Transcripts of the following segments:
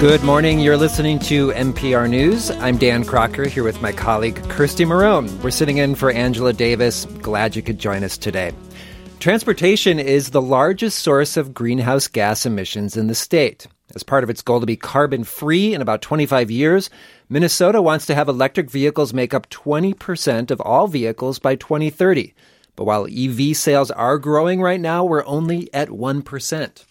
Good morning. You're listening to MPR News. I'm Dan Kraker here with my colleague Kirsti Marohn. We're sitting in for Angela Davis. Glad you could join us today. Transportation is the largest source of greenhouse gas emissions in the state. As part of its goal to be carbon free in about 25 years, Minnesota wants to have electric vehicles make up 20% of all vehicles by 2030. But while EV sales are growing right now, we're only at 1%.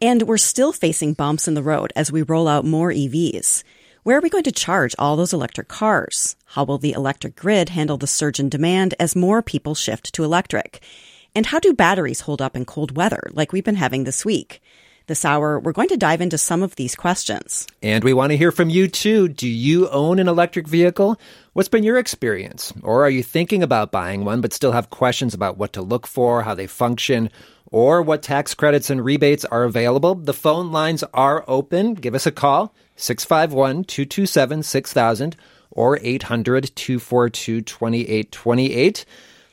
And we're still facing bumps in the road as we roll out more EVs. Where are we going to charge all those electric cars? How will the electric grid handle the surge in demand as more people shift to electric? And how do batteries hold up in cold weather like we've been having this week? This hour, we're going to dive into some of these questions. And we want to hear from you too. Do you own an electric vehicle? What's been your experience? Or are you thinking about buying one but still have questions about what to look for, how they function, or what tax credits and rebates are available? The phone lines are open. Give us a call 651 227 6000 or 800 242 2828.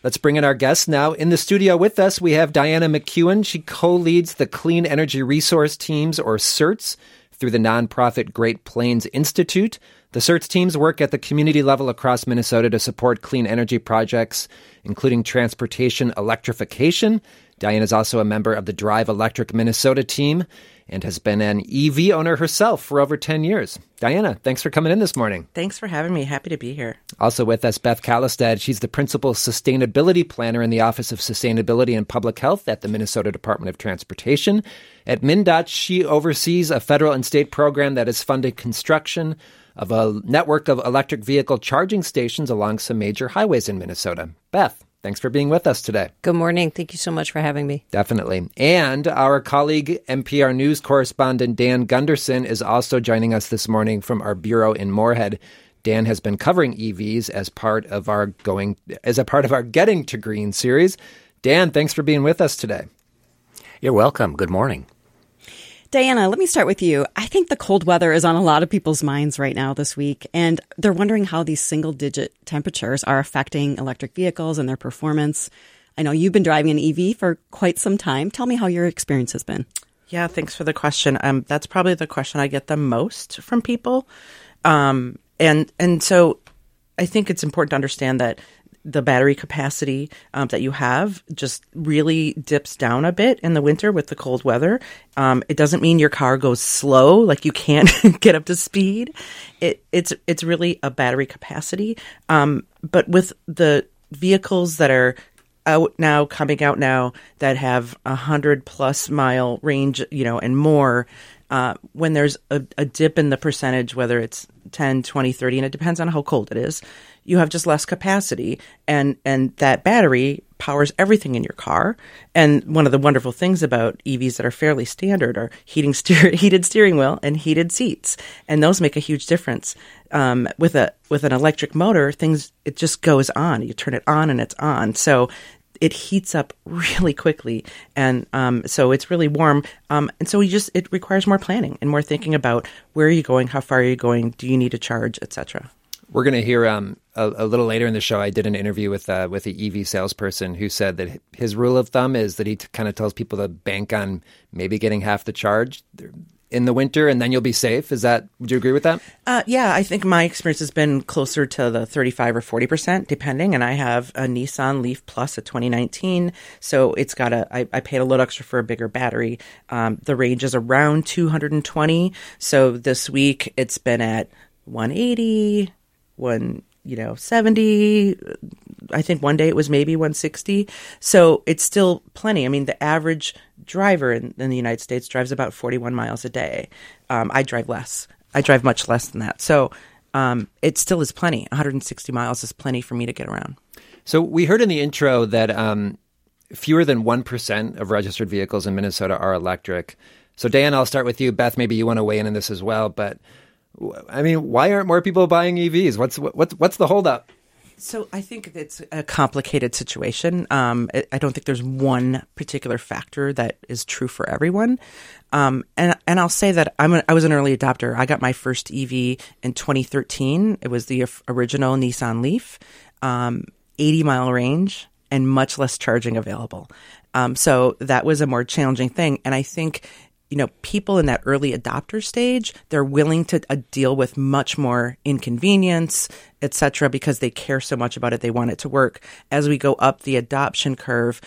Let's bring in our guests now. In the studio with us, we have Diana McKeown. She co leads the Clean Energy Resource Teams, or CERTs, through the nonprofit Great Plains Institute. The CERTs teams work at the community level across Minnesota to support clean energy projects, including transportation electrification. Diana is also a member of the Drive Electric Minnesota team and has been an EV owner herself for over 10 years. Diana, thanks for coming in this morning. Thanks for having me. Happy to be here. Also with us, Beth Kallestad. She's the principal sustainability planner in the Office of Sustainability and Public Health at the Minnesota Department of Transportation. At MnDOT, she oversees a federal and state program that has funded construction of a network of electric vehicle charging stations along some major highways in Minnesota. Beth. Thanks for being with us today. Good morning. Thank you so much for having me. Definitely. And our colleague, MPR News correspondent Dan Gunderson, is also joining us this morning from our bureau in Moorhead. Dan has been covering EVs as part of our going as a part of our Getting to Green series. Dan, thanks for being with us today. You're welcome. Good morning. Diana, let me start with you. I think the cold weather is on a lot of people's minds right now this week, and they're wondering how these single digit temperatures are affecting electric vehicles and their performance. I know you've been driving an EV for quite some time. Tell me how your experience has been. Yeah, thanks for the question. Um, that's probably the question I get the most from people. Um, and and so I think it's important to understand that the battery capacity um, that you have just really dips down a bit in the winter with the cold weather. Um, it doesn't mean your car goes slow, like you can't get up to speed. It, it's it's really a battery capacity. Um, but with the vehicles that are out now, coming out now, that have a hundred plus mile range, you know, and more. Uh, when there's a, a dip in the percentage, whether it's 10, 20, 30, and it depends on how cold it is, you have just less capacity. And and that battery powers everything in your car. And one of the wonderful things about EVs that are fairly standard are heating steer, heated steering wheel and heated seats. And those make a huge difference. Um, with a with an electric motor things it just goes on. You turn it on and it's on. So it heats up really quickly. And um, so it's really warm. Um, and so you just it requires more planning and more thinking about where are you going? How far are you going? Do you need to charge etc we're going to hear um, a, a, little later in the show. I did an interview with uh, with the EV salesperson who said that his rule of thumb is that he t- kind of tells people to bank on maybe getting half the charge in the winter, and then you'll be safe. Is that? Would you agree with that? Uh, yeah, I think my experience has been closer to the thirty five or forty percent, depending. And I have a Nissan Leaf Plus, a 2019, so it's got a. I, I paid a little extra for a bigger battery. Um, the range is around 220. So this week it's been at 180 one you know 70 i think one day it was maybe 160 so it's still plenty. I mean the average driver in, in the united states drives about 41 miles a day. Um, i drive less. I drive much less than that. So um, it still is plenty. 160 miles is plenty for me to get around. So we heard in the intro that um, fewer than 1% of registered vehicles in minnesota are electric. So dan i'll start with you. Beth maybe you want to weigh in on this as well but I mean, why aren't more people buying EVs? What's what's what's the holdup? So I think it's a complicated situation. Um, I don't think there's one particular factor that is true for everyone. Um, and and I'll say that I'm a, I was an early adopter. I got my first EV in 2013. It was the original Nissan Leaf, um, 80 mile range and much less charging available. Um, so that was a more challenging thing. And I think you know, people in that early adopter stage, they're willing to uh, deal with much more inconvenience, etc., because they care so much about it. They want it to work. As we go up the adoption curve,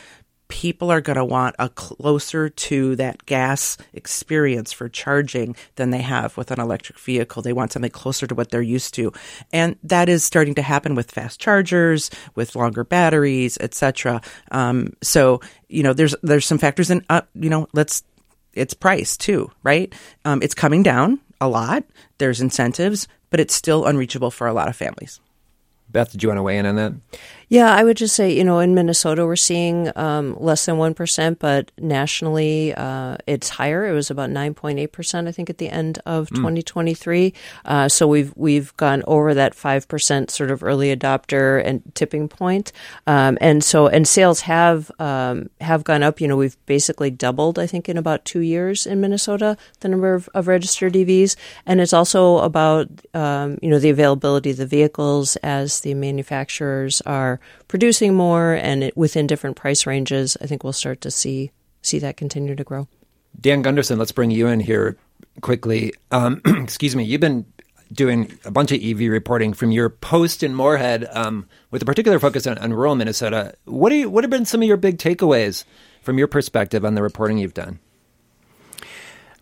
people are going to want a closer to that gas experience for charging than they have with an electric vehicle. They want something closer to what they're used to. And that is starting to happen with fast chargers, with longer batteries, etc. Um, so, you know, there's, there's some factors in, uh, you know, let's, it's price too, right? Um, it's coming down a lot. There's incentives, but it's still unreachable for a lot of families. Beth, did you want to weigh in on that? Yeah, I would just say, you know, in Minnesota, we're seeing um, less than 1%, but nationally, uh, it's higher. It was about 9.8%, I think, at the end of mm. 2023. Uh, so we've, we've gone over that 5% sort of early adopter and tipping point. Um, and so, and sales have, um, have gone up. You know, we've basically doubled, I think, in about two years in Minnesota, the number of, of registered EVs. And it's also about, um, you know, the availability of the vehicles as the manufacturers are producing more and it, within different price ranges, I think we'll start to see see that continue to grow. Dan Gunderson, let's bring you in here quickly. Um, excuse me, you've been doing a bunch of EV reporting from your post in Moorhead, um, with a particular focus on, on rural Minnesota. What, you, what have been some of your big takeaways from your perspective on the reporting you've done?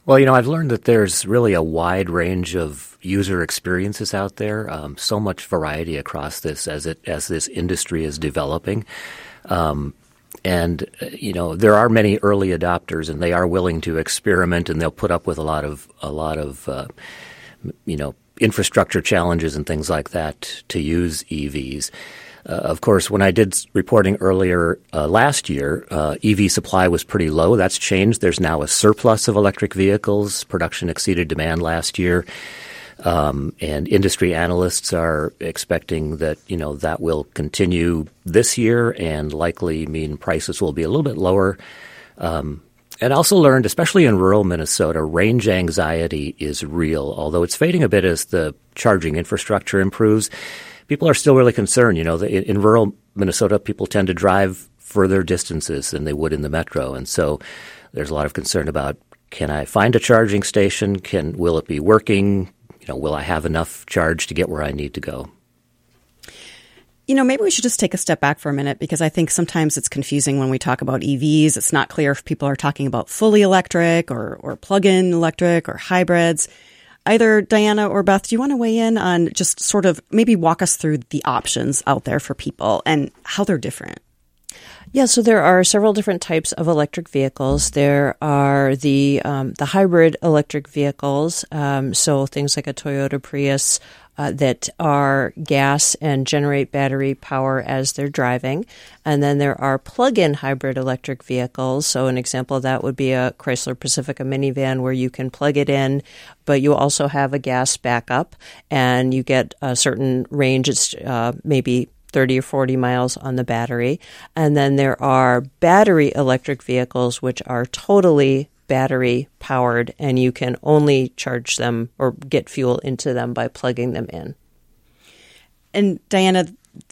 Well, you know, I've learned that there's really a wide range of user experiences out there. Um, so much variety across this as it as this industry is developing. Um, and uh, you know there are many early adopters, and they are willing to experiment, and they'll put up with a lot of a lot of uh, you know infrastructure challenges and things like that to use EVs. Uh, of course, when I did reporting earlier uh, last year, uh, EV supply was pretty low. That's changed. There's now a surplus of electric vehicles. Production exceeded demand last year. Um, and industry analysts are expecting that you know that will continue this year and likely mean prices will be a little bit lower. Um, and also learned, especially in rural Minnesota, range anxiety is real. Although it's fading a bit as the charging infrastructure improves, people are still really concerned. You know, in, in rural Minnesota, people tend to drive further distances than they would in the metro, and so there's a lot of concern about can I find a charging station? Can will it be working? You know, will I have enough charge to get where I need to go? You know, maybe we should just take a step back for a minute because I think sometimes it's confusing when we talk about EVs. It's not clear if people are talking about fully electric or, or plug in electric or hybrids. Either Diana or Beth, do you want to weigh in on just sort of maybe walk us through the options out there for people and how they're different? Yeah, so there are several different types of electric vehicles. There are the um, the hybrid electric vehicles, um, so things like a Toyota Prius, uh, that are gas and generate battery power as they're driving. And then there are plug in hybrid electric vehicles. So, an example of that would be a Chrysler Pacifica minivan where you can plug it in, but you also have a gas backup and you get a certain range. It's uh, maybe 30 or 40 miles on the battery. And then there are battery electric vehicles, which are totally battery powered, and you can only charge them or get fuel into them by plugging them in. And Diana,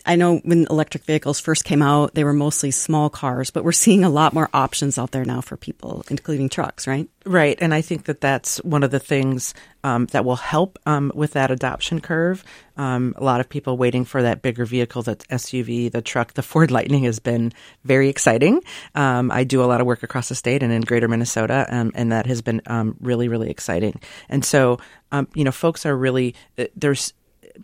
I know when electric vehicles first came out, they were mostly small cars, but we're seeing a lot more options out there now for people, including trucks, right? Right. And I think that that's one of the things um, that will help um, with that adoption curve. Um, a lot of people waiting for that bigger vehicle, that SUV, the truck. The Ford Lightning has been very exciting. Um, I do a lot of work across the state and in greater Minnesota, um, and that has been um, really, really exciting. And so, you know, folks are really, uh, there's,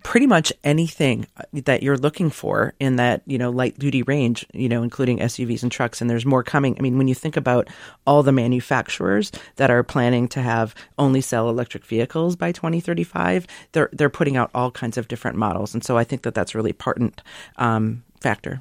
pretty much anything that you're looking for in that you know light duty range you know including SUVs and trucks and there's more coming. I mean when you think about all the manufacturers that are planning to have only sell electric vehicles by 2035 they're they're putting out all kinds of different models. And so i think that that's really important um, factor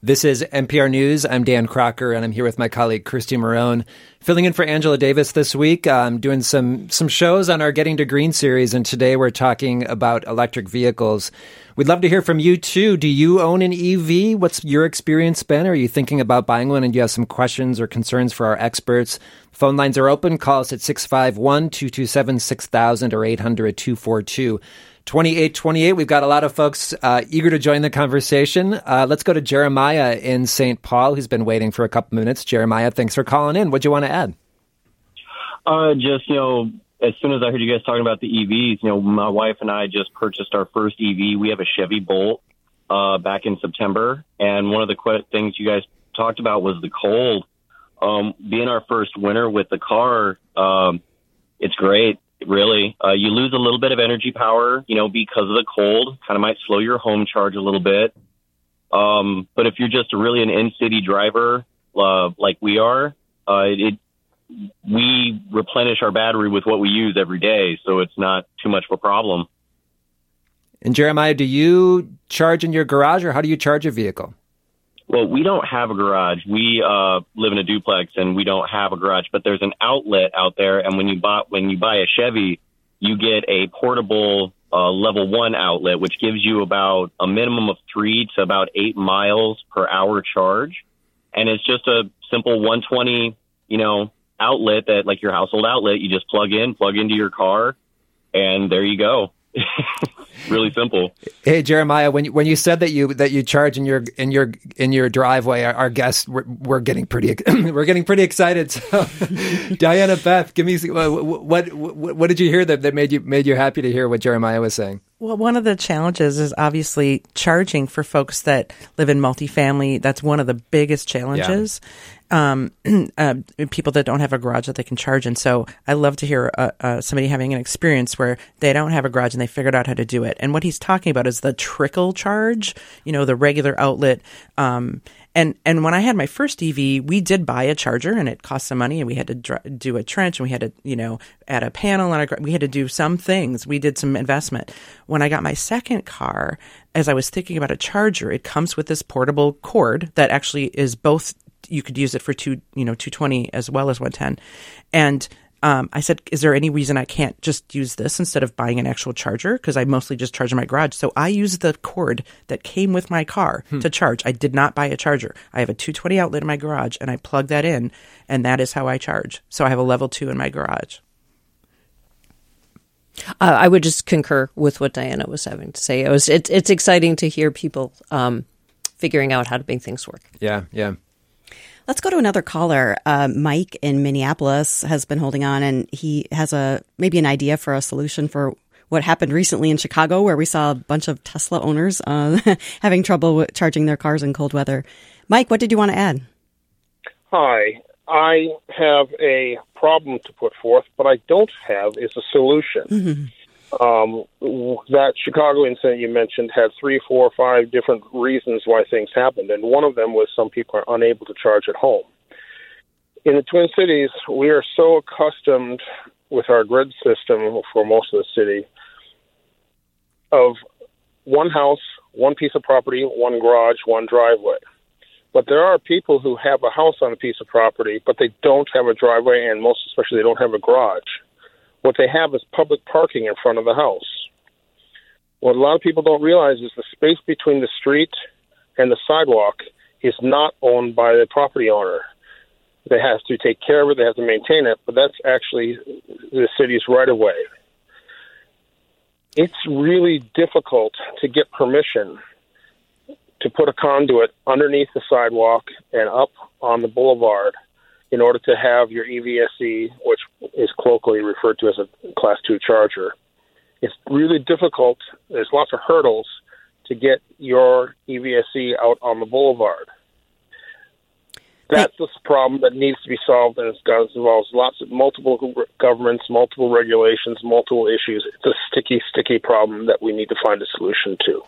this is MPR News. I'm Dan Kraker, and I'm here with my colleague Kirsti Marohn, filling in for Angela Davis this week. I'm doing some some shows on our Getting to Green series, and today we're talking about electric vehicles. We'd love to hear from you too. Do you own an EV? What's your experience been? Are you thinking about buying one, and do you have some questions or concerns for our experts? Phone lines are open. Call us at 651 227 6000 or 800 242 2828. We've got a lot of folks uh, eager to join the conversation. Uh, let's go to Jeremiah in St. Paul, who's been waiting for a couple minutes. Jeremiah, thanks for calling in. What do you want to add? Uh, just you know, as soon as I heard you guys talking about the EVs, you know, my wife and I just purchased our first EV. We have a Chevy Bolt uh, back in September, and one of the qu- things you guys talked about was the cold. Um, being our first winter with the car, um, it's great. Really, uh, you lose a little bit of energy power, you know, because of the cold. Kind of might slow your home charge a little bit. Um, but if you're just really an in-city driver, uh, like we are, uh, it we replenish our battery with what we use every day, so it's not too much of a problem. And Jeremiah, do you charge in your garage, or how do you charge a vehicle? Well, we don't have a garage. We uh, live in a duplex, and we don't have a garage. But there's an outlet out there, and when you buy when you buy a Chevy, you get a portable uh, level one outlet, which gives you about a minimum of three to about eight miles per hour charge, and it's just a simple 120, you know, outlet that like your household outlet. You just plug in, plug into your car, and there you go. really simple. Hey Jeremiah, when you, when you said that you that you charge in your in your in your driveway, our, our guests we're, we're, getting pretty we're getting pretty excited. So, Diana Beth, give me what, what what did you hear that, that made you made you happy to hear what Jeremiah was saying? Well, one of the challenges is obviously charging for folks that live in multifamily. That's one of the biggest challenges. Yeah. Um, uh, people that don't have a garage that they can charge in. So I love to hear uh, uh, somebody having an experience where they don't have a garage and they figured out how to do it. And what he's talking about is the trickle charge, you know, the regular outlet. Um, and and when I had my first EV, we did buy a charger, and it cost some money, and we had to dr- do a trench, and we had to you know add a panel, and we had to do some things. We did some investment. When I got my second car, as I was thinking about a charger, it comes with this portable cord that actually is both. You could use it for two, you know, two twenty as well as one ten, and um, I said, is there any reason I can't just use this instead of buying an actual charger? Because I mostly just charge in my garage. So I use the cord that came with my car hmm. to charge. I did not buy a charger. I have a 220 outlet in my garage and I plug that in, and that is how I charge. So I have a level two in my garage. Uh, I would just concur with what Diana was having to say. It was it, it's exciting to hear people um, figuring out how to make things work. Yeah, yeah. Let's go to another caller. Uh, Mike in Minneapolis has been holding on, and he has a maybe an idea for a solution for what happened recently in Chicago, where we saw a bunch of Tesla owners uh, having trouble charging their cars in cold weather. Mike, what did you want to add? Hi, I have a problem to put forth, but I don't have is a solution. Mm-hmm. Um, that Chicago incident you mentioned had three, four, five different reasons why things happened, and one of them was some people are unable to charge at home. In the Twin Cities, we are so accustomed with our grid system for most of the city of one house, one piece of property, one garage, one driveway. But there are people who have a house on a piece of property, but they don't have a driveway, and most especially, they don't have a garage. What they have is public parking in front of the house. What a lot of people don't realize is the space between the street and the sidewalk is not owned by the property owner. They have to take care of it, they have to maintain it, but that's actually the city's right of way. It's really difficult to get permission to put a conduit underneath the sidewalk and up on the boulevard in order to have your EVSE, which is colloquially referred to as a Class 2 charger. It's really difficult. There's lots of hurdles to get your EVSE out on the boulevard. That's the problem that needs to be solved, and it involves lots of multiple governments, multiple regulations, multiple issues. It's a sticky, sticky problem that we need to find a solution to.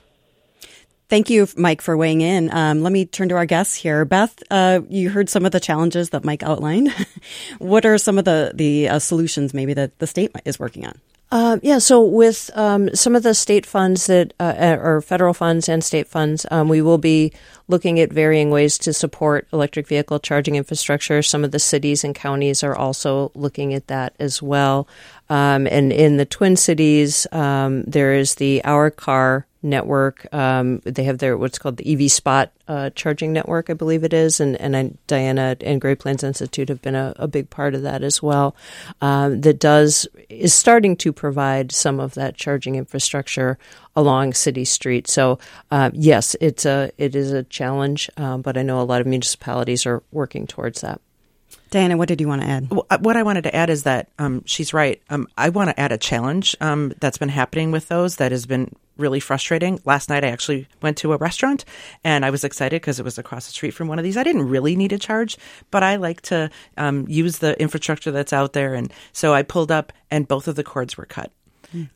Thank you, Mike, for weighing in. Um, let me turn to our guests here. Beth, uh, you heard some of the challenges that Mike outlined. what are some of the the uh, solutions maybe that the state is working on? Uh, yeah, so with um, some of the state funds that, uh, or federal funds and state funds, um, we will be looking at varying ways to support electric vehicle charging infrastructure. Some of the cities and counties are also looking at that as well. Um, and in the Twin Cities, um, there is the HourCar network. Um, they have their what's called the EV Spot uh, charging network, I believe it is, and and I, Diana and Great Plains Institute have been a, a big part of that as well. Um, that does is starting to provide some of that charging infrastructure along city streets. So uh, yes, it's a it is a challenge, um, but I know a lot of municipalities are working towards that. Diana, what did you want to add? Well, what I wanted to add is that um, she's right. Um, I want to add a challenge um, that's been happening with those that has been really frustrating. Last night, I actually went to a restaurant and I was excited because it was across the street from one of these. I didn't really need a charge, but I like to um, use the infrastructure that's out there. And so I pulled up and both of the cords were cut.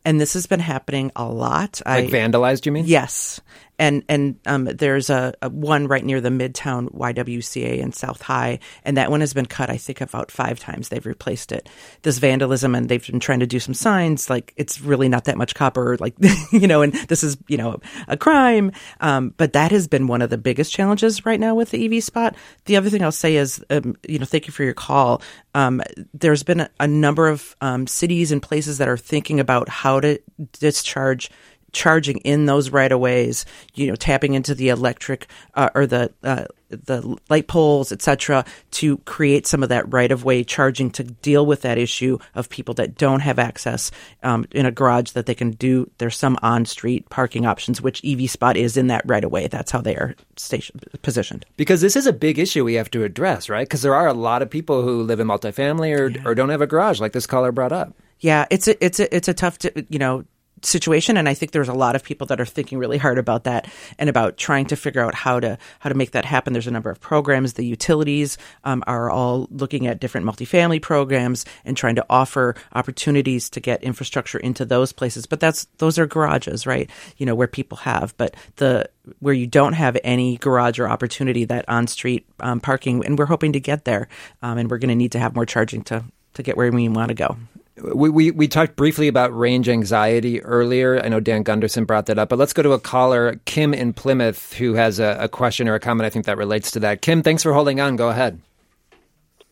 And this has been happening a lot. Like I, vandalized, you mean? Yes, and and um, there's a, a one right near the Midtown YWCA in South High, and that one has been cut. I think about five times they've replaced it. This vandalism, and they've been trying to do some signs like it's really not that much copper, like you know, and this is you know a crime. Um, but that has been one of the biggest challenges right now with the EV spot. The other thing I'll say is, um, you know, thank you for your call. Um, there's been a, a number of um, cities and places that are thinking about how to discharge charging in those right of ways, you know, tapping into the electric uh, or the uh, the light poles, etc., to create some of that right of way charging to deal with that issue of people that don't have access um, in a garage that they can do. There's some on street parking options, which EV Spot is in that right of way. That's how they are station positioned. Because this is a big issue we have to address, right? Because there are a lot of people who live in multifamily or, yeah. or don't have a garage, like this caller brought up. Yeah, it's a it's a it's a tough to, you know situation and i think there's a lot of people that are thinking really hard about that and about trying to figure out how to how to make that happen. There's a number of programs. The utilities um, are all looking at different multifamily programs and trying to offer opportunities to get infrastructure into those places. But that's those are garages right? You know where people have. But the where you don't have any garage or opportunity that on street um, parking and we're hoping to get there um, and we're going to need to have more charging to to get where we want to go we, we, we talked briefly about range anxiety earlier. I know Dan Gunderson brought that up, but let's go to a caller, Kim in Plymouth, who has a, a question or a comment I think that relates to that. Kim, thanks for holding on. Go ahead.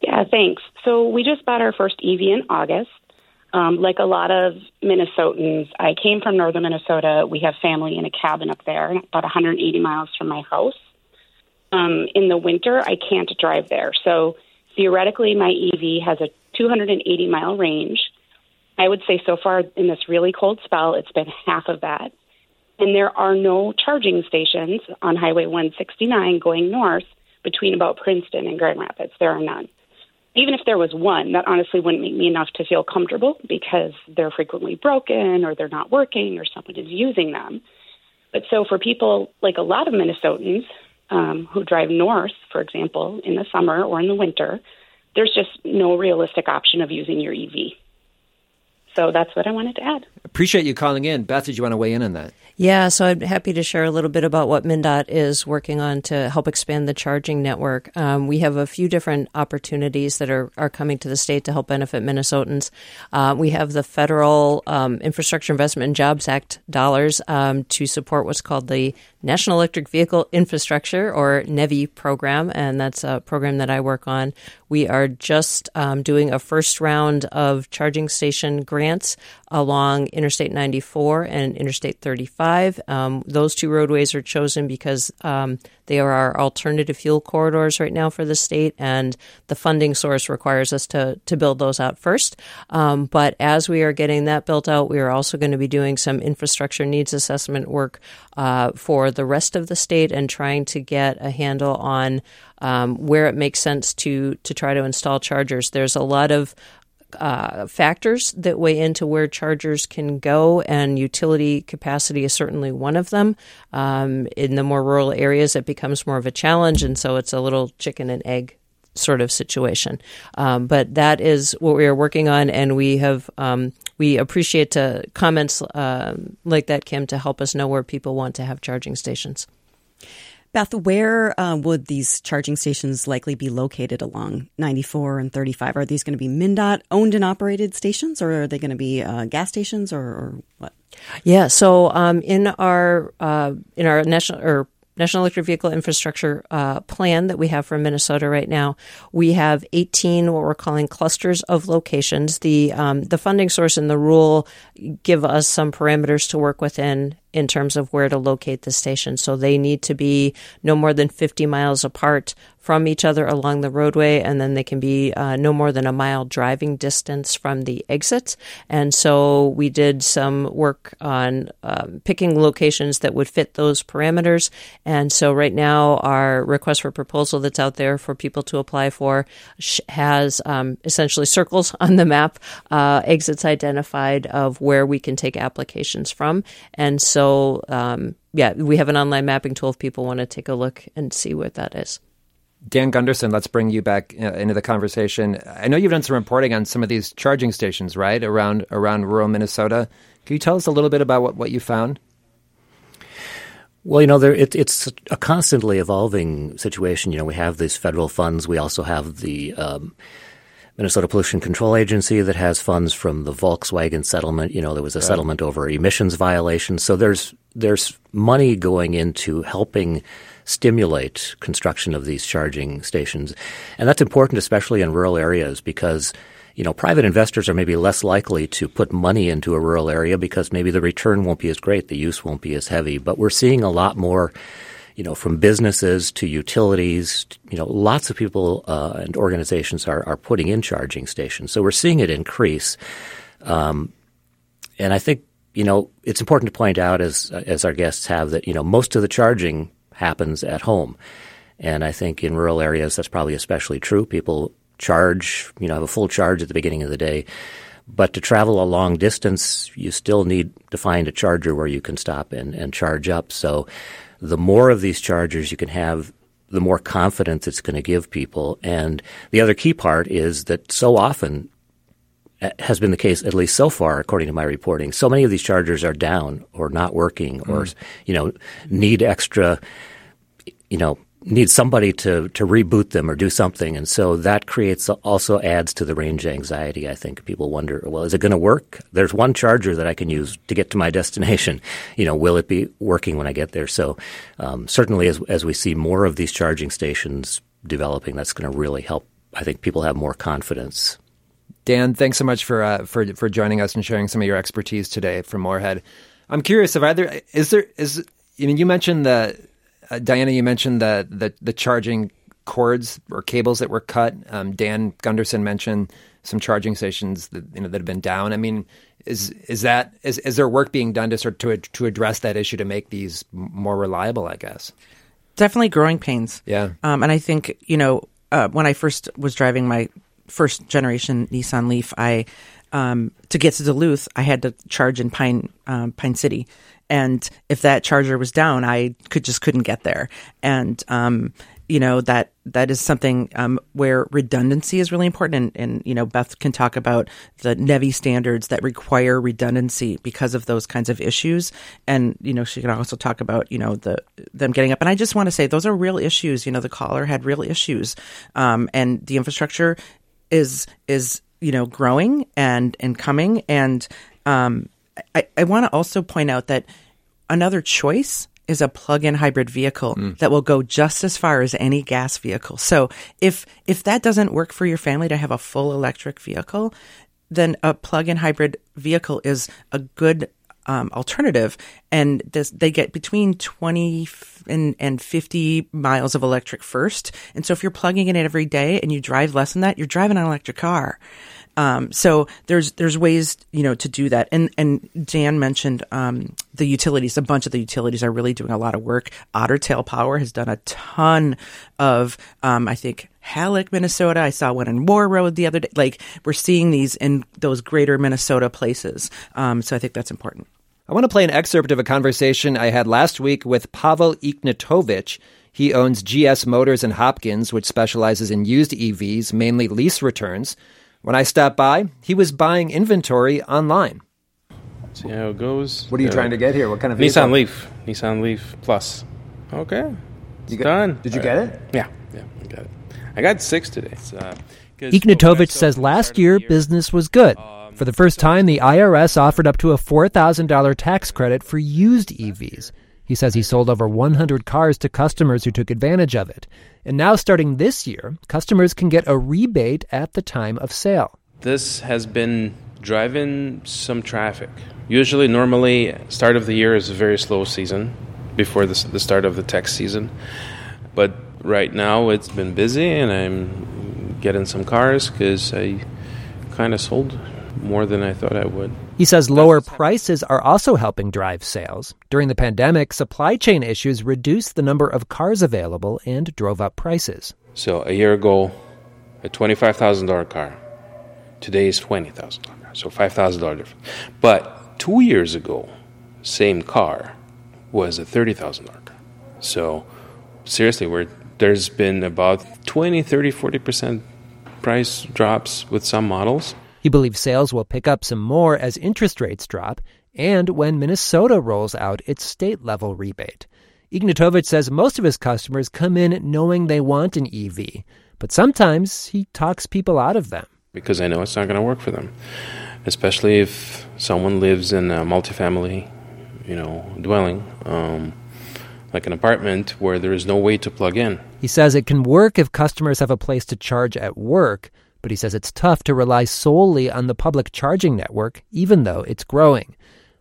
Yeah, thanks. So we just bought our first EV in August. Um, like a lot of Minnesotans, I came from northern Minnesota. We have family in a cabin up there, about 180 miles from my house. Um, in the winter, I can't drive there. So theoretically, my EV has a 280 mile range. I would say so far in this really cold spell, it's been half of that. And there are no charging stations on Highway 169 going north between about Princeton and Grand Rapids. There are none. Even if there was one, that honestly wouldn't make me enough to feel comfortable because they're frequently broken or they're not working or someone is using them. But so for people like a lot of Minnesotans um, who drive north, for example, in the summer or in the winter, there's just no realistic option of using your EV. So that's what I wanted to add. Appreciate you calling in. Beth, did you want to weigh in on that? Yeah, so I'm happy to share a little bit about what MnDOT is working on to help expand the charging network. Um, we have a few different opportunities that are, are coming to the state to help benefit Minnesotans. Uh, we have the federal um, Infrastructure Investment and Jobs Act dollars um, to support what's called the National Electric Vehicle Infrastructure or NEVI program, and that's a program that I work on. We are just um, doing a first round of charging station grants along Interstate 94 and Interstate 35. Um, those two roadways are chosen because um, they are our alternative fuel corridors right now for the state, and the funding source requires us to, to build those out first. Um, but as we are getting that built out, we are also going to be doing some infrastructure needs assessment work uh, for the rest of the state and trying to get a handle on um, where it makes sense to to try to install chargers. There's a lot of uh, factors that weigh into where chargers can go, and utility capacity is certainly one of them. Um, in the more rural areas, it becomes more of a challenge, and so it's a little chicken and egg sort of situation. Um, but that is what we are working on, and we have um, we appreciate uh, comments uh, like that, Kim, to help us know where people want to have charging stations. Beth, where uh, would these charging stations likely be located along 94 and 35? Are these going to be MnDOT owned and operated stations, or are they going to be uh, gas stations, or, or, what? Yeah, so um, in our uh, in our national or National Electric Vehicle Infrastructure uh, plan that we have for Minnesota right now, we have 18 what we're calling clusters of locations. The um, the funding source and the rule give us some parameters to work within in terms of where to locate the station. So they need to be no more than 50 miles apart from each other along the roadway, and then they can be uh, no more than a mile driving distance from the exit. And so we did some work on um, picking locations that would fit those parameters. And so right now, our request for proposal that's out there for people to apply for has um, essentially circles on the map, uh, exits identified of where we can take applications from. And so, um, yeah, we have an online mapping tool if people want to take a look and see what that is. Dan Gunderson, let's bring you back uh, into the conversation. I know you've done some reporting on some of these charging stations, right, around around rural Minnesota. Can you tell us a little bit about what, what you found? Well, you know, there, it, it's a constantly evolving situation. You know, we have these federal funds. We also have the um, Minnesota Pollution Control Agency that has funds from the Volkswagen settlement. You know, there was a right. settlement over emissions violations. So there's there's money going into helping stimulate construction of these charging stations. And that's important, especially in rural areas, because you know, private investors are maybe less likely to put money into a rural area because maybe the return won't be as great, the use won't be as heavy. But we're seeing a lot more, you know, from businesses to utilities. You know, lots of people uh, and organizations are are putting in charging stations, so we're seeing it increase. Um, and I think you know it's important to point out, as as our guests have, that you know most of the charging happens at home. And I think in rural areas, that's probably especially true. People charge, you know, have a full charge at the beginning of the day. But to travel a long distance, you still need to find a charger where you can stop and, and charge up. So the more of these chargers you can have, the more confidence it's going to give people. And the other key part is that so often uh, has been the case, at least so far, according to my reporting. So many of these chargers are down or not working, or mm. you know, need extra, you know, need somebody to to reboot them or do something, and so that creates also adds to the range anxiety. I think people wonder, well, is it going to work? There's one charger that I can use to get to my destination. You know, will it be working when I get there? So um, certainly, as as we see more of these charging stations developing, that's going to really help. I think people have more confidence Dan, thanks so much for uh, for for joining us and sharing some of your expertise today from Moorhead. I'm curious if either is there is you mean, you mentioned the uh, Diana, you mentioned the, the the charging cords or cables that were cut. Um, Dan Gunderson mentioned some charging stations that you know that have been down. I mean, is is that is is there work being done to sort to to address that issue to make these more reliable? I guess definitely growing pains. Yeah, um, and I think you know uh, when I first was driving my first generation Nissan Leaf, I um, to get to Duluth, I had to charge in Pine um, Pine City, and if that charger was down, I could just couldn't get there. And um, you know that that is something um, where redundancy is really important. And, and, you know Beth can talk about the NEVI standards that require redundancy because of those kinds of issues. And you know she can also talk about you know the them getting up. And I just want to say those are real issues. You know the caller had real issues, um, and the infrastructure is is you know growing and and coming and um, I, I want to also point out that another choice is a plug-in hybrid vehicle mm. that will go just as far as any gas vehicle. So if if that doesn't work for your family to have a full electric vehicle, then a plug-in hybrid vehicle is a good um, alternative, and this, they get between 20 and, and 50 miles of electric first. And so if you're plugging in it every day and you drive less than that, you're driving an electric car. Um, so there's there's ways you know to do that, and and Dan mentioned um, the utilities. A bunch of the utilities are really doing a lot of work. Otter Tail Power has done a ton of, um, I think, Hallock, Minnesota. I saw one in Warroad the other day. Like we're seeing these in those greater Minnesota places. Um, so I think that's important. I want to play an excerpt of a conversation I had last week with Pavel Ignatovich. He owns GS Motors in Hopkins, which specializes in used EVs, mainly lease returns. When I stopped by, he was buying inventory online. See how it goes. What are you uh, trying to get here? What kind of vehicle? Nissan Leaf? Nissan Leaf Plus. Okay, it's you got, done. Did you get it? Yeah, yeah, I got it. I got six today. Uh, Ignatovich says last year business was good. Um, for the first time, the IRS offered up to a $4,000 tax credit for used EVs. He says he sold over 100 cars to customers who took advantage of it. And now, starting this year, customers can get a rebate at the time of sale. This has been driving some traffic. Usually, normally, start of the year is a very slow season before the, the start of the tax season. But right now it's been busy, and I'm getting some cars because I kind of sold more than I thought I would. He says lower prices are also helping drive sales. During the pandemic, supply chain issues reduced the number of cars available and drove up prices. So a year ago, a twenty-five thousand dollar car. Today is twenty thousand dollar car, so five thousand dollar difference. But two years ago, same car was a thirty thousand dollar car. So seriously, we're, there's been about 20, 30, 40 percent price drops with some models. He believes sales will pick up some more as interest rates drop and when Minnesota rolls out its state level rebate. Ignatovich says most of his customers come in knowing they want an EV, but sometimes he talks people out of them. Because I know it's not going to work for them, especially if someone lives in a multifamily, you know, dwelling, um, like an apartment where there is no way to plug in. He says it can work if customers have a place to charge at work, but he says it's tough to rely solely on the public charging network, even though it's growing.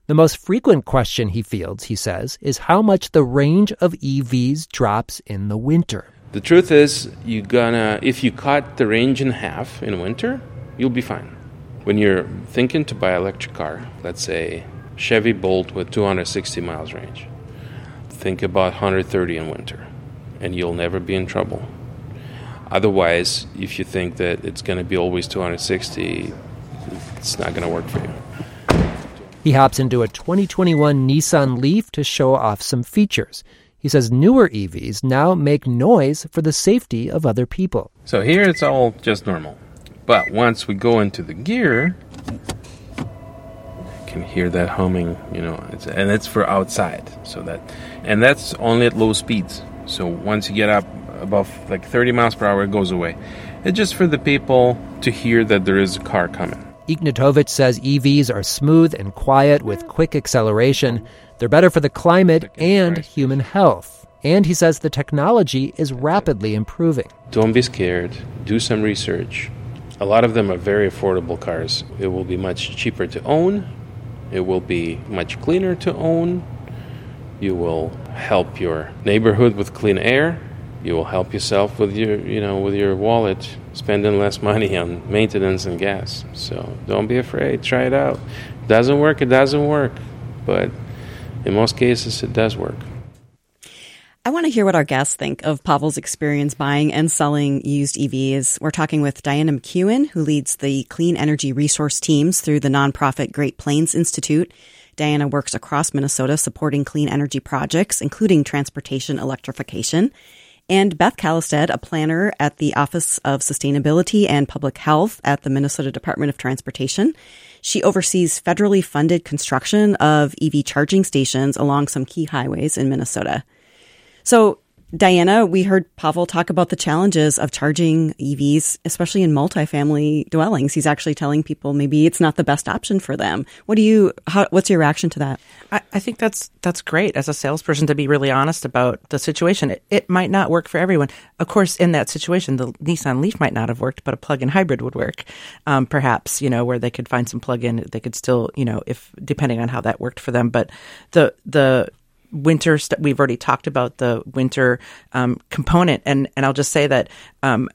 The most frequent question he fields, he says, is how much the range of EVs drops in the winter. The truth is, you gonna if you cut the range in half in winter, you'll be fine. When you're thinking to buy an electric car, let's say Chevy Bolt with 260 miles range, think about 130 in winter, and you'll never be in trouble. Otherwise, if you think that it's going to be always 260, it's not going to work for you. He hops into a 2021 Nissan Leaf to show off some features. He says newer EVs now make noise for the safety of other people. So here it's all just normal. But once we go into the gear, you can hear that humming, you know, it's, and it's for outside. So that, and that's only at low speeds. So once you get up above like 30 miles per hour, it goes away. It's just for the people to hear that there is a car coming. Ignatovich says EVs are smooth and quiet with quick acceleration. They're better for the climate and human health. And he says the technology is rapidly improving. Don't be scared. Do some research. A lot of them are very affordable cars. It will be much cheaper to own. It will be much cleaner to own. You will help your neighborhood with clean air. You will help yourself with your, you know, with your wallet, spending less money on maintenance and gas. So don't be afraid. Try it out. Doesn't work, it doesn't work. But in most cases, it does work. I want to hear what our guests think of Pavel's experience buying and selling used EVs. We're talking with Diana McKeown, who leads the clean energy resource teams through the nonprofit Great Plains Institute. Diana works across Minnesota supporting clean energy projects, including transportation electrification. And Beth Kallestad, a planner at the Office of Sustainability and Public Health at the Minnesota Department of Transportation. She oversees federally funded construction of EV charging stations along some key highways in Minnesota. So, Diana, we heard Pavel talk about the challenges of charging EVs, especially in multifamily dwellings. He's actually telling people maybe it's not the best option for them. What do you? How, what's your reaction to that? I, I think that's that's great as a salesperson to be really honest about the situation. It, it might not work for everyone. Of course, in that situation, the Nissan Leaf might not have worked, but a plug-in hybrid would work. Um, perhaps you know where they could find some plug-in, they could still you know if depending on how that worked for them. But the the winter st- we've already talked about the winter um, component and and I'll just say that um,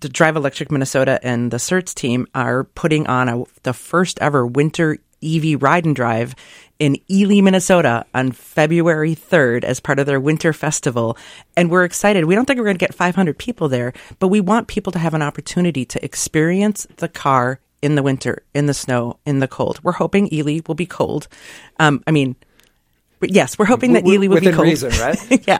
the Drive Electric Minnesota and the CERTS team are putting on a, the first ever winter EV ride and drive in Ely, Minnesota on February 3rd as part of their winter festival. And we're excited. We don't think we're going to get 500 people there, but we want people to have an opportunity to experience the car in the winter, in the snow, in the cold. We're hoping Ely will be cold. Um, I mean, yes, we're hoping that Ely will Within be cold. reason, right? yeah.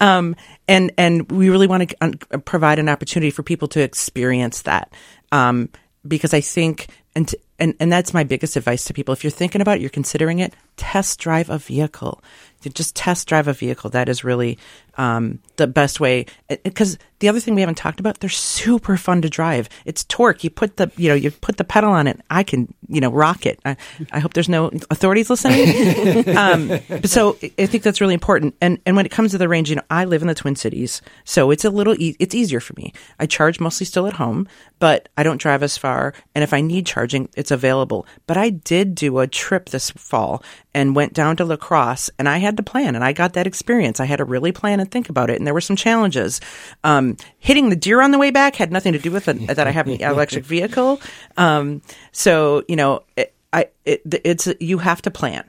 Um, and, and we really want to um, provide an opportunity for people to experience that. Um, because I think, and, and, and that's my biggest advice to people. If you're thinking about it, you're considering it, test drive a vehicle. Just test drive a vehicle. That is really um, the best way. Because the other thing we haven't talked about, they're super fun to drive. It's torque. You put the you know you put the pedal on it. I can you know rock it. I, I hope there's no authorities listening. um, so I think that's really important. And and when it comes to the range, you know, I live in the Twin Cities, so it's a little e- it's easier for me. I charge mostly still at home, but I don't drive as far. And if I need charging, it's available. But I did do a trip this fall and went down to La Crosse and I had to plan, and I got that experience. I had to really plan and think about it, and there were some challenges. Um, hitting the deer on the way back had nothing to do with it, that I have an electric vehicle. Um, so you know, it, I it, it's you have to plan.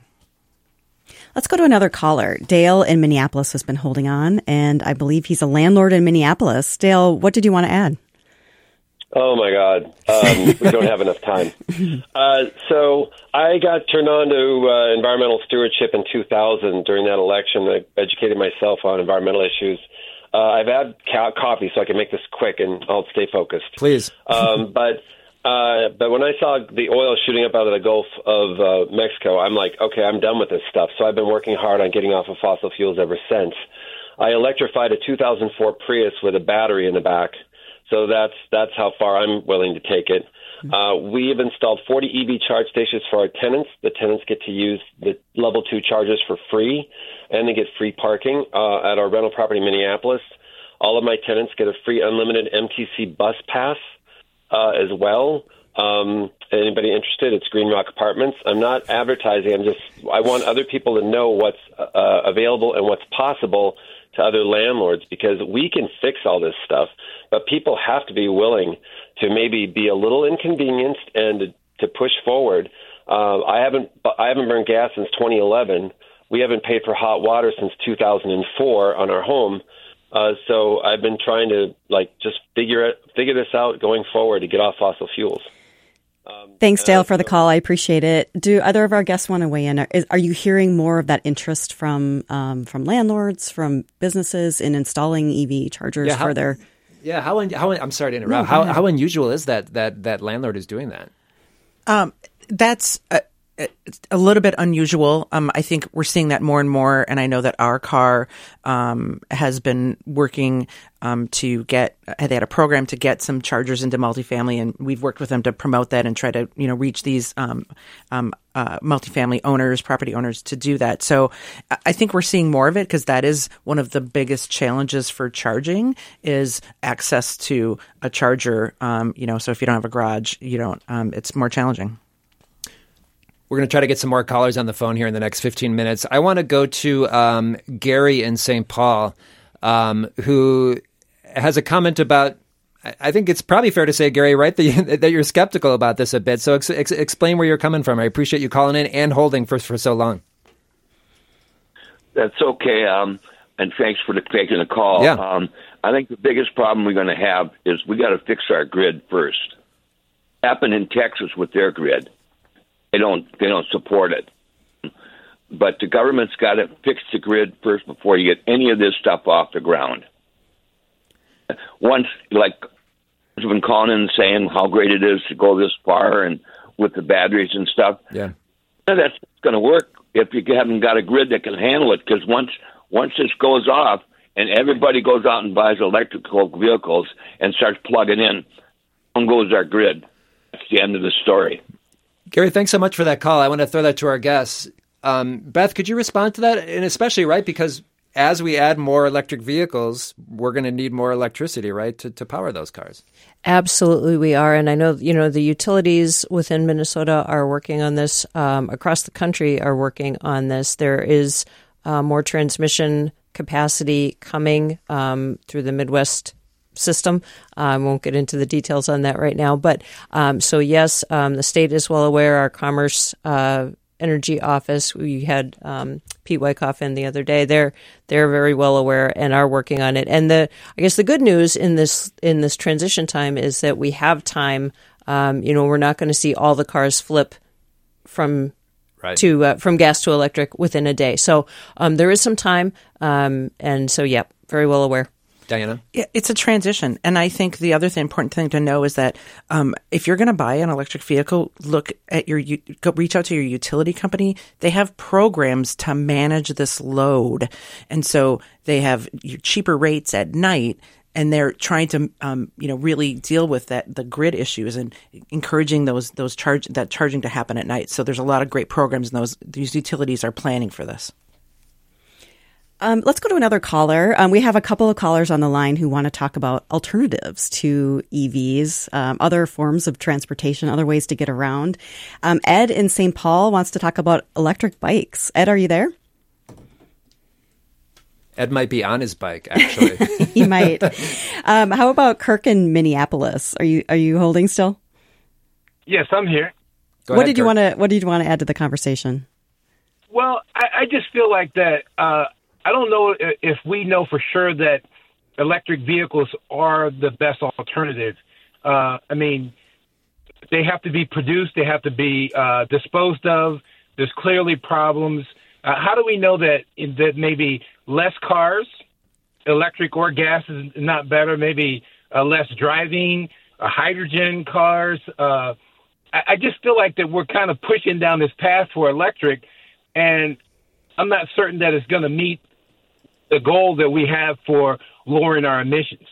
Let's go to another caller. Dale in Minneapolis has been holding on, and I believe he's a landlord in Minneapolis. Dale, what did you want to add? Oh my God, um, we don't have enough time. Uh, so I got turned on to uh, environmental stewardship in 2000 during that election. I educated myself on environmental issues. Uh, I've had ca- coffee, so I can make this quick and I'll stay focused. Please. um, but uh, but when I saw the oil shooting up out of the Gulf of uh, Mexico, I'm like, okay, I'm done with this stuff. So I've been working hard on getting off of fossil fuels ever since. I electrified a 2004 Prius with a battery in the back. So that's that's how far I'm willing to take it. Uh, we have installed 40 EV charge stations for our tenants. The tenants get to use the level two chargers for free, and they get free parking uh, at our rental property in Minneapolis. All of my tenants get a free unlimited MTC bus pass uh, as well. Um, anybody interested? It's Green Rock Apartments. I'm not advertising. I'm just. I want other people to know what's uh, available and what's possible to other landlords because we can fix all this stuff, but people have to be willing to maybe be a little inconvenienced and to, to push forward. Uh, I haven't. I haven't burned gas since 2011. We haven't paid for hot water since 2004 on our home. Uh, so I've been trying to like just figure it, figure this out going forward to get off fossil fuels. Um, Thanks, Dale, for the call. I appreciate it. Do either of our guests want to weigh in? Are, are you hearing more of that interest from um, from landlords, from businesses in installing EV chargers Yeah, how- for their? Yeah, how, un- how I'm sorry to interrupt. No, how how unusual is that that that landlord is doing that? Um, that's a, a little bit unusual. Um, I think we're seeing that more and more, and I know that HourCar um, has been working um, to get. They had a program to get some chargers into multifamily, and we've worked with them to promote that and try to you know reach these um, um, uh, multifamily owners, property owners, to do that. So I- think we're seeing more of it because that is one of the biggest challenges for charging is access to a charger. Um, you know, so if you don't have a garage, you don't. Um, it's more challenging. We're going to try to get some more callers on the phone here in the next 15 minutes. I want to go to um, Gary in St. Paul, um, who has a comment about. I- think it's probably fair to say, Gary, right, that, you, that you're skeptical about this a bit. So ex- ex- explain where you're coming from. I appreciate you calling in and holding for for so long. That's okay. Um, and thanks for the, taking the call. Yeah. Um, I think the biggest problem we're going to have is we got to fix our grid first. Happened in Texas with their grid. They don't they don't support it. But the government's got to fix the grid first before you get any of this stuff off the ground. Once, like, been calling in and saying how great it is to go this far and with the batteries and stuff. Yeah. That's going to work if you haven't got a grid that can handle it. Because once once this goes off and everybody goes out and buys electrical vehicles and starts plugging in, on goes our grid. That's the end of the story. Gary, thanks so much for that call. I want to throw that to our guests. Um, Beth, could you respond to that? And especially, right, because as we add more electric vehicles, we're going to need more electricity, right, to, to power those cars. Absolutely, we are, and I know you know the utilities within Minnesota are working on this. Um, across the country, are working on this. There is uh, more transmission capacity coming um, through the Midwest system. I won't get into the details on that right now, but um, so yes, um, the state is well aware. Our Commerce uh, Energy Office, we had um, Pete Wyckoff in the other day. They're they're very well aware and are working on it. And the I guess the good news in this in this transition time is that we have time. Um, you know, we're not going to see all the cars flip from Right. to uh, from gas to electric within a day. So um, there is some time, um, and so yeah, very well aware. Diana? Yeah, it's a transition, and I think the other thing, important thing to know is that um, if you're going to buy an electric vehicle, look at your reach out to your utility company. They have programs to manage this load, and so they have cheaper rates at night. And they're trying to, um, you know, really deal with that the grid issues and encouraging those those charge that charging to happen at night. So there's a lot of great programs, and those these utilities are planning for this. Um, let's go to another caller. Um, we have a couple of callers on the line who want to talk about alternatives to EVs, um, other forms of transportation, other ways to get around. Um, Ed in St. Paul wants to talk about electric bikes. Ed, are you there? Ed might be on his bike, actually. he might. Um, how about Kirk in Minneapolis? Are you are you holding still? Yes, I'm here. Go what ahead, did you want to What did you want to add to the conversation? Well, I, I just feel like that. Uh, I don't know if we know for sure that electric vehicles are the best alternative. Uh, I mean, they have to be produced, they have to be uh, disposed of. There's clearly problems. Uh, how do we know that that maybe less cars, electric or gas, is not better? Maybe uh, less driving, uh, hydrogen cars. Uh, I, I just feel like that we're kind of pushing down this path for electric, and I'm not certain that it's going to meet the goal that we have for lowering our emissions.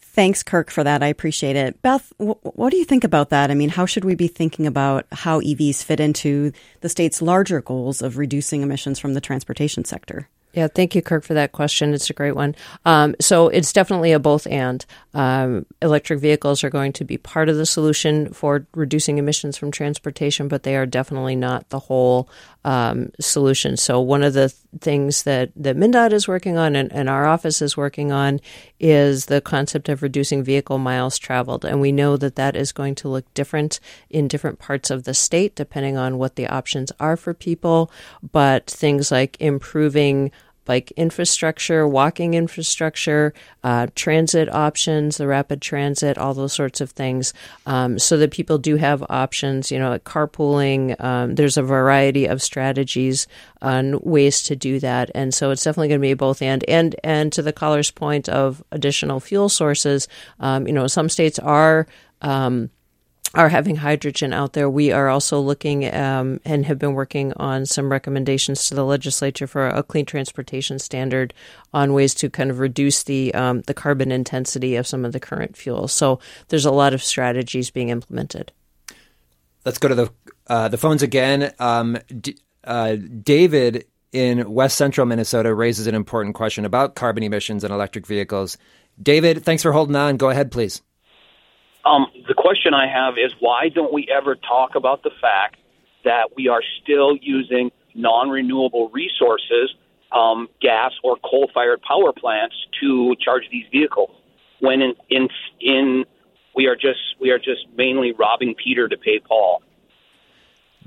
Thanks, Kirk, for that. I appreciate it. Beth, wh- what do you think about that? I mean, how should we be thinking about how EVs fit into the state's larger goals of reducing emissions from the transportation sector? Yeah, thank you, Kirk, for that question. It's a great one. Um, so it's definitely a both and. Um, electric vehicles are going to be part of the solution for reducing emissions from transportation, but they are definitely not the whole um, solution. So one of the th- things that, that MnDOT is working on and, and our office is working on is the concept of reducing vehicle miles traveled. And we know that that is going to look different in different parts of the state, depending on what the options are for people. But things like improving bike infrastructure, walking infrastructure, uh, transit options, the rapid transit, all those sorts of things, um, so that people do have options. You know, like carpooling. Um, there's a variety of strategies on ways to do that, and so it's definitely going to be both and. And and to the caller's point of additional fuel sources, um, you know, some states are. Um, are having hydrogen out there. We are also looking um, and have been working on some recommendations to the legislature for a clean transportation standard on ways to kind of reduce the um, the carbon intensity of some of the current fuels. So there's a lot of strategies being implemented. Let's go to the uh, the phones again. Um, D- uh, David in West Central Minnesota raises an important question about carbon emissions and electric vehicles. David, thanks for holding on. Go ahead, please. Um, the question I have is why don't we ever talk about the fact that we are still using non renewable resources, um, gas or coal fired power plants, to charge these vehicles? When in, in, in we are just we are just mainly robbing Peter to pay Paul.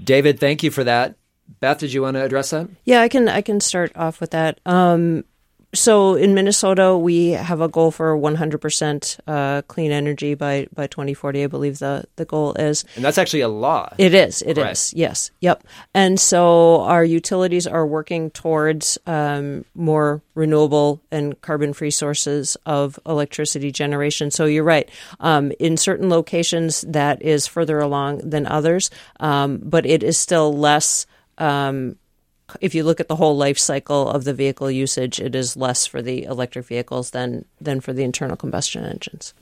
David, thank you for that. Beth, did you want to address that? Yeah, I can I can start off with that. Um, so in Minnesota, we have a goal for 100% uh, clean energy by, by 2040. I believe the, the goal is. And that's actually a law. It is. It is. Yes. Yep. And so our utilities are working towards um, more renewable and carbon free sources of electricity generation. So you're right. Um, in certain locations, that is further along than others, um, but it is still less. Um, if you look at the whole life cycle of the vehicle usage, it is less for the electric vehicles than than for the internal combustion engines.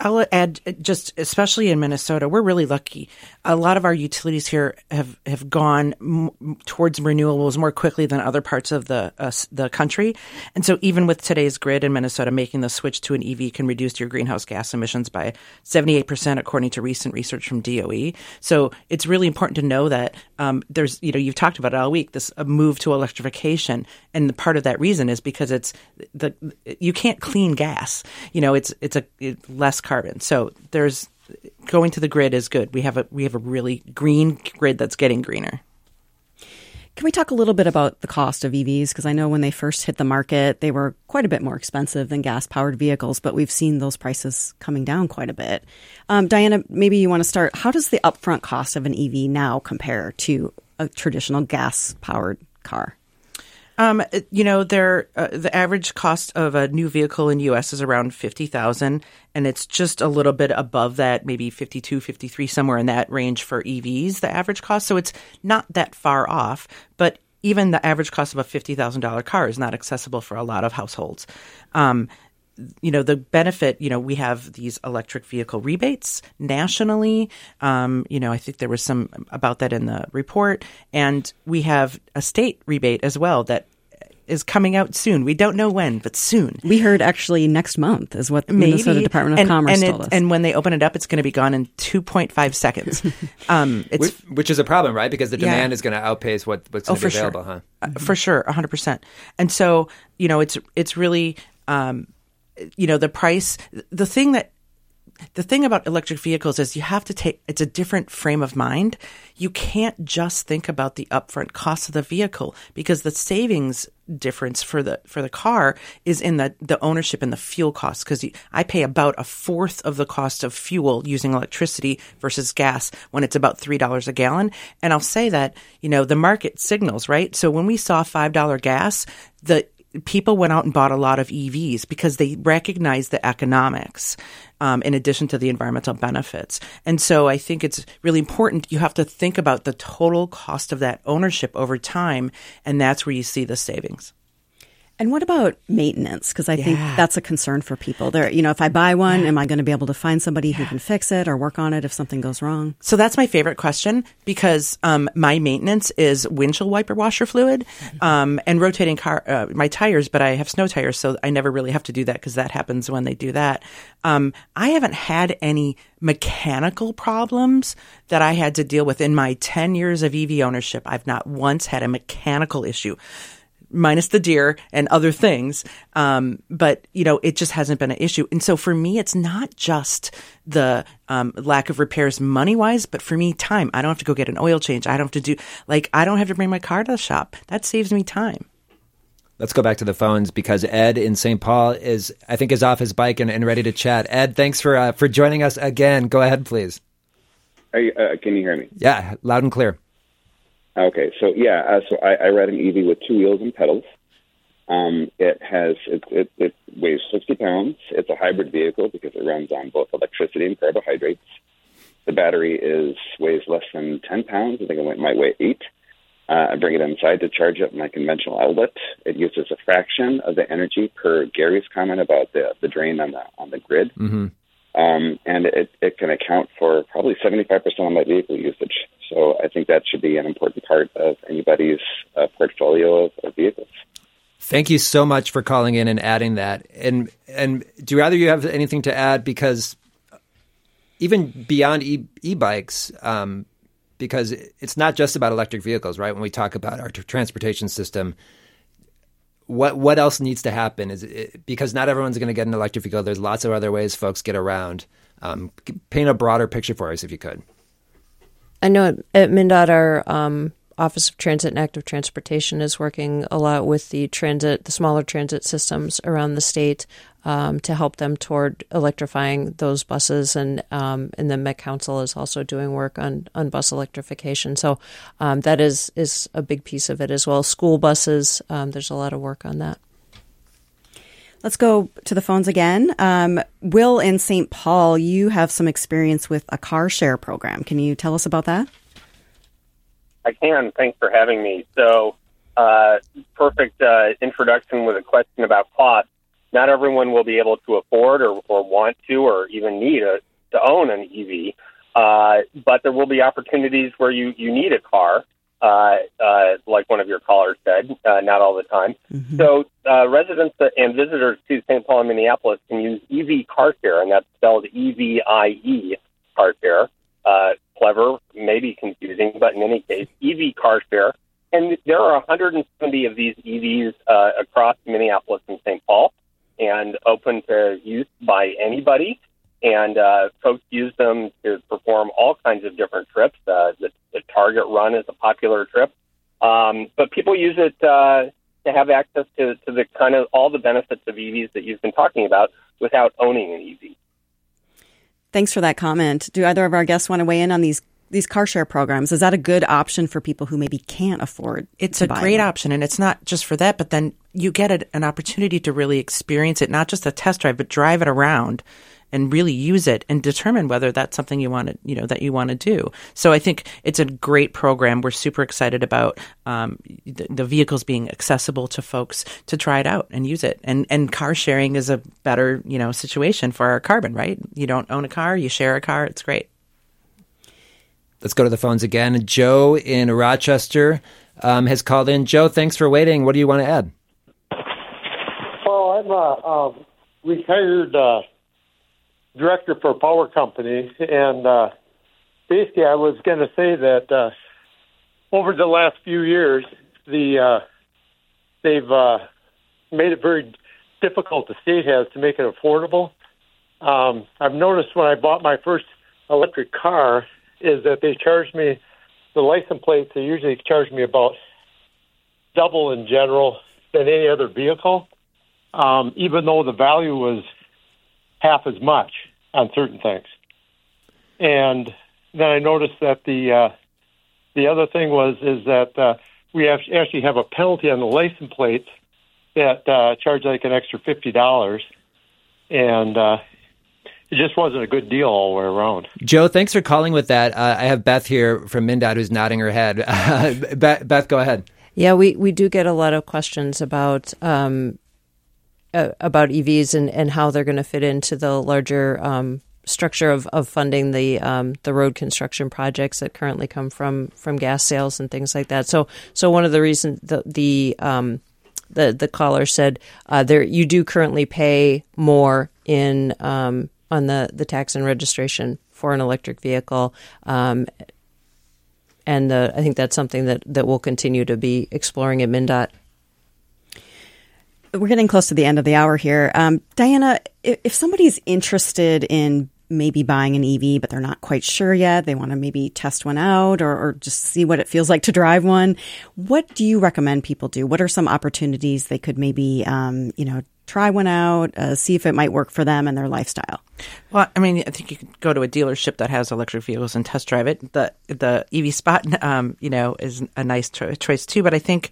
I'll add just especially in Minnesota, we're really lucky. A lot of our utilities here have have gone m- towards renewables more quickly than other parts of the uh, the country, and so even with today's grid in Minnesota, making the switch to an EV can reduce your greenhouse gas emissions by seventy eight percent, according to recent research from DOE. So it's really important to know that um, there's you know you've talked about it all week this move to electrification, and part of that reason is because it's the you can't clean gas. You know, it's it's a it, less carbon. So there's going to the grid is good. We have a we have a really green grid that's getting greener. Can we talk a little bit about the cost of EVs? Because I know when they first hit the market, they were quite a bit more expensive than gas powered vehicles, but we've seen those prices coming down quite a bit. Um, Diana, maybe you want to start. How does the upfront cost of an EV now compare to a traditional gas powered car? Um, you know, there uh, the average cost of a new vehicle in U.S. is around fifty thousand, and it's just a little bit above that, maybe 52, 53, somewhere in that range for EVs. The average cost, so it's not that far off. But even the average cost of a fifty thousand dollar car is not accessible for a lot of households. Um, you know the benefit you know we have these electric vehicle rebates nationally um, you know i think there was some about that in the report and we have a state rebate as well that is coming out soon. We don't know when, but soon. We heard actually next month is what the Maybe. Minnesota Department of and, Commerce and told it- us. And when they open it up, it's going to be gone in 2.5 seconds. um, it's which, which is a problem, right? Because the Yeah. demand is going to outpace what, what's Oh, going to be for sure. available, huh? Uh, for sure, hundred percent. And so, you know, it's it's really, um, you know, the price. The thing that the thing about electric vehicles is you have to take it's a different frame of mind. You can't just think about the upfront cost of the vehicle because the savings difference for the for the car is in the the ownership and the fuel costs because I pay about a fourth of the cost of fuel using electricity versus gas when it's about three dollars a gallon. And I'll say that you know the market signals right. So when we saw five dollar gas, the people went out and bought a lot of EVs because they recognize the economics um, in addition to the environmental benefits. And so I think it's really important. You have to think about the total cost of that ownership over time, and that's where you see the savings. And what about maintenance? Because I think that's a concern for people. There, you know, if I buy one, am I going to be able to find somebody who can fix it or work on it if something goes wrong? So that's my favorite question because um, my maintenance is windshield wiper washer fluid um, and rotating car uh, my tires, but I have snow tires, so I never really have to do that because that happens when they do that. Um, I haven't had any mechanical problems that I had to deal with in my ten years of EV ownership. I've not once had a mechanical issue minus the deer and other things. Um, but you know, it just hasn't been an issue. And so for me, it's not just the um, lack of repairs money wise, but for me, time. I don't have to go get an oil change. I don't have to do like I don't have to bring my car to the shop. That saves me time. Let's go back to the phones because Ed in St. Paul is, I think, is off his bike and, and ready to chat. Ed, thanks for uh, for joining us again. Go ahead, please. Are you, uh, can you hear me? Yeah, loud and clear. Okay, so yeah, uh, so I, I ride an EV with two wheels and pedals. Um, it has it, it, it weighs 60 pounds. It's a hybrid vehicle because it runs on both electricity and carbohydrates. The battery is weighs less than 10 pounds. I think it might weigh eight. Uh, I bring it inside to charge up my conventional outlet. It uses a fraction of the energy per Gary's comment about the, the drain on the on the grid. Mm-hmm. um, and it, it can account for probably 75% of my vehicle usage. So I think that should be an important part of anybody's uh, portfolio of, of vehicles. Thank you so much for calling in and adding that. And and do you rather you have anything to add? Because even beyond e- e-bikes, um, because it's not just about electric vehicles, right? When we talk about our tr- transportation system, what what else needs to happen? Is it, because not everyone's going to get an electric vehicle. There's lots of other ways folks get around. Um, paint a broader picture for us, if you could. I know at, at MnDOT, our um, Office of Transit and Active Transportation is working a lot with the transit, the smaller transit systems around the state um, to help them toward electrifying those buses, and um, and the Met Council is also doing work on, on bus electrification. So um, that is is a big piece of it as well. School buses, um, there's a lot of work on that. Let's go to the phones again. Um, Will in St. Paul, you have some experience with a car share program. Can you tell us about that? I can. Thanks for having me. So, uh, perfect uh, introduction with a question about cost. Not everyone will be able to afford or, or want to or even need a, to own an EV, uh, but there will be opportunities where you, you need a car, uh, uh, like one of your callers said, uh, not all the time. So, uh, residents and visitors to St. Paul and Minneapolis can use Evie car share, and that's spelled E V I E car share. Uh, clever, maybe confusing, but in any case, Evie car share. And there are 170 of these EVs uh, across Minneapolis and St. Paul, and open to use by anybody. And uh, folks use them to perform all kinds of different trips. Uh, the, the Target Run is a popular trip, um, but people use it uh, to have access to, to the kind of all the benefits of EVs that you've been talking about without owning an EV. Thanks for that comment. Do either of our guests want to weigh in on these these car share programs? Is that a good option for people who maybe can't afford? It's to a buy great one? option, and it's not just for that, but then you get a, an opportunity to really experience it, not just a test drive, but drive it around and really use it and determine whether that's something you want to, you know, that you want to do. So I think it's a great program. We're super excited about um, the, the vehicles being accessible to folks to try it out and use it. And and car sharing is a better, you know, situation for our carbon, right? You don't own a car, you share a car. It's great. Let's go to the phones again. Joe in Rochester um, has called in. Joe, thanks for waiting. What do you want to add? Well I'm a um, retired uh, director for a power company, and uh, basically, I was going to say that uh, over the last few years, the uh, they've uh, made it very difficult. The state has to make it affordable. Um, I've noticed when I bought my first electric car is that they charged me the license plates. They usually charge me about double in general than any other vehicle, um, even though the value was half as much on certain things. And then I noticed that the uh, the other thing was is that uh, we have, actually have a penalty on the license plates that uh, charge like an extra fifty dollars, and uh, it just wasn't a good deal all the way around. Joe, thanks for calling with that. Uh, I have Beth here from MnDOT who's nodding her head. Beth, Beth, go ahead. Yeah, we, we do get a lot of questions about um, uh, about EVs and, and how they're going to fit into the larger um, structure of, of funding the um, the road construction projects that currently come from from gas sales and things like that. So so one of the reasons the the um, the, the caller said uh, there you do currently pay more in um, on the, the tax and registration for an electric vehicle. Um, and uh, I think that's something that, that we'll continue to be exploring at MnDOT. We're getting close to the end of the hour here. Um, Diana, if, somebody's interested in maybe buying an EV, but they're not quite sure yet, they want to maybe test one out or, or just see what it feels like to drive one, what do you recommend people do? What are some opportunities they could maybe, um, you know, try one out, uh, see if it might work for them and their lifestyle. Well, I mean, I think you could go to a dealership that has electric vehicles and test drive it. The the EV Spot, um, you know, is a nice cho- choice too. But I think.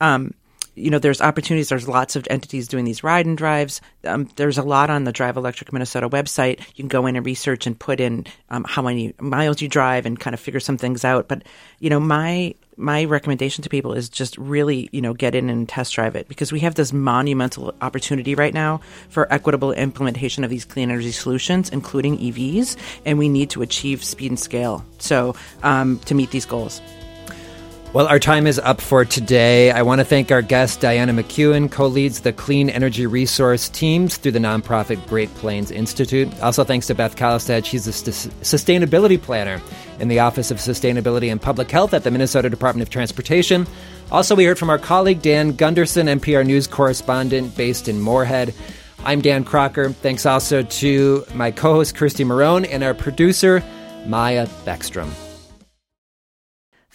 Um, you know, there's opportunities. There's lots of entities doing these ride and drives. Um, there's a lot on the Drive Electric Minnesota website. You can go in and research and put in um, how many miles you drive and kind of figure some things out. But you know, my my recommendation to people is just really, you know, get in and test drive it because we have this monumental opportunity right now for equitable implementation of these clean energy solutions, including EVs, and we need to achieve speed and scale. So um, to meet these goals. Well, our time is up for today. I want to thank our guest, Diana McKeown, co leads the Clean Energy Resource Teams through the nonprofit Great Plains Institute. Also, thanks to Beth Kallestad. She's a st- sustainability planner in the Office of Sustainability and Public Health at the Minnesota Department of Transportation. Also, we heard from our colleague, Dan Gunderson, MPR News correspondent based in Moorhead. I'm Dan Kraker. Thanks also to my co host, Kirsti Marohn, and our producer, Maya Beckstrom.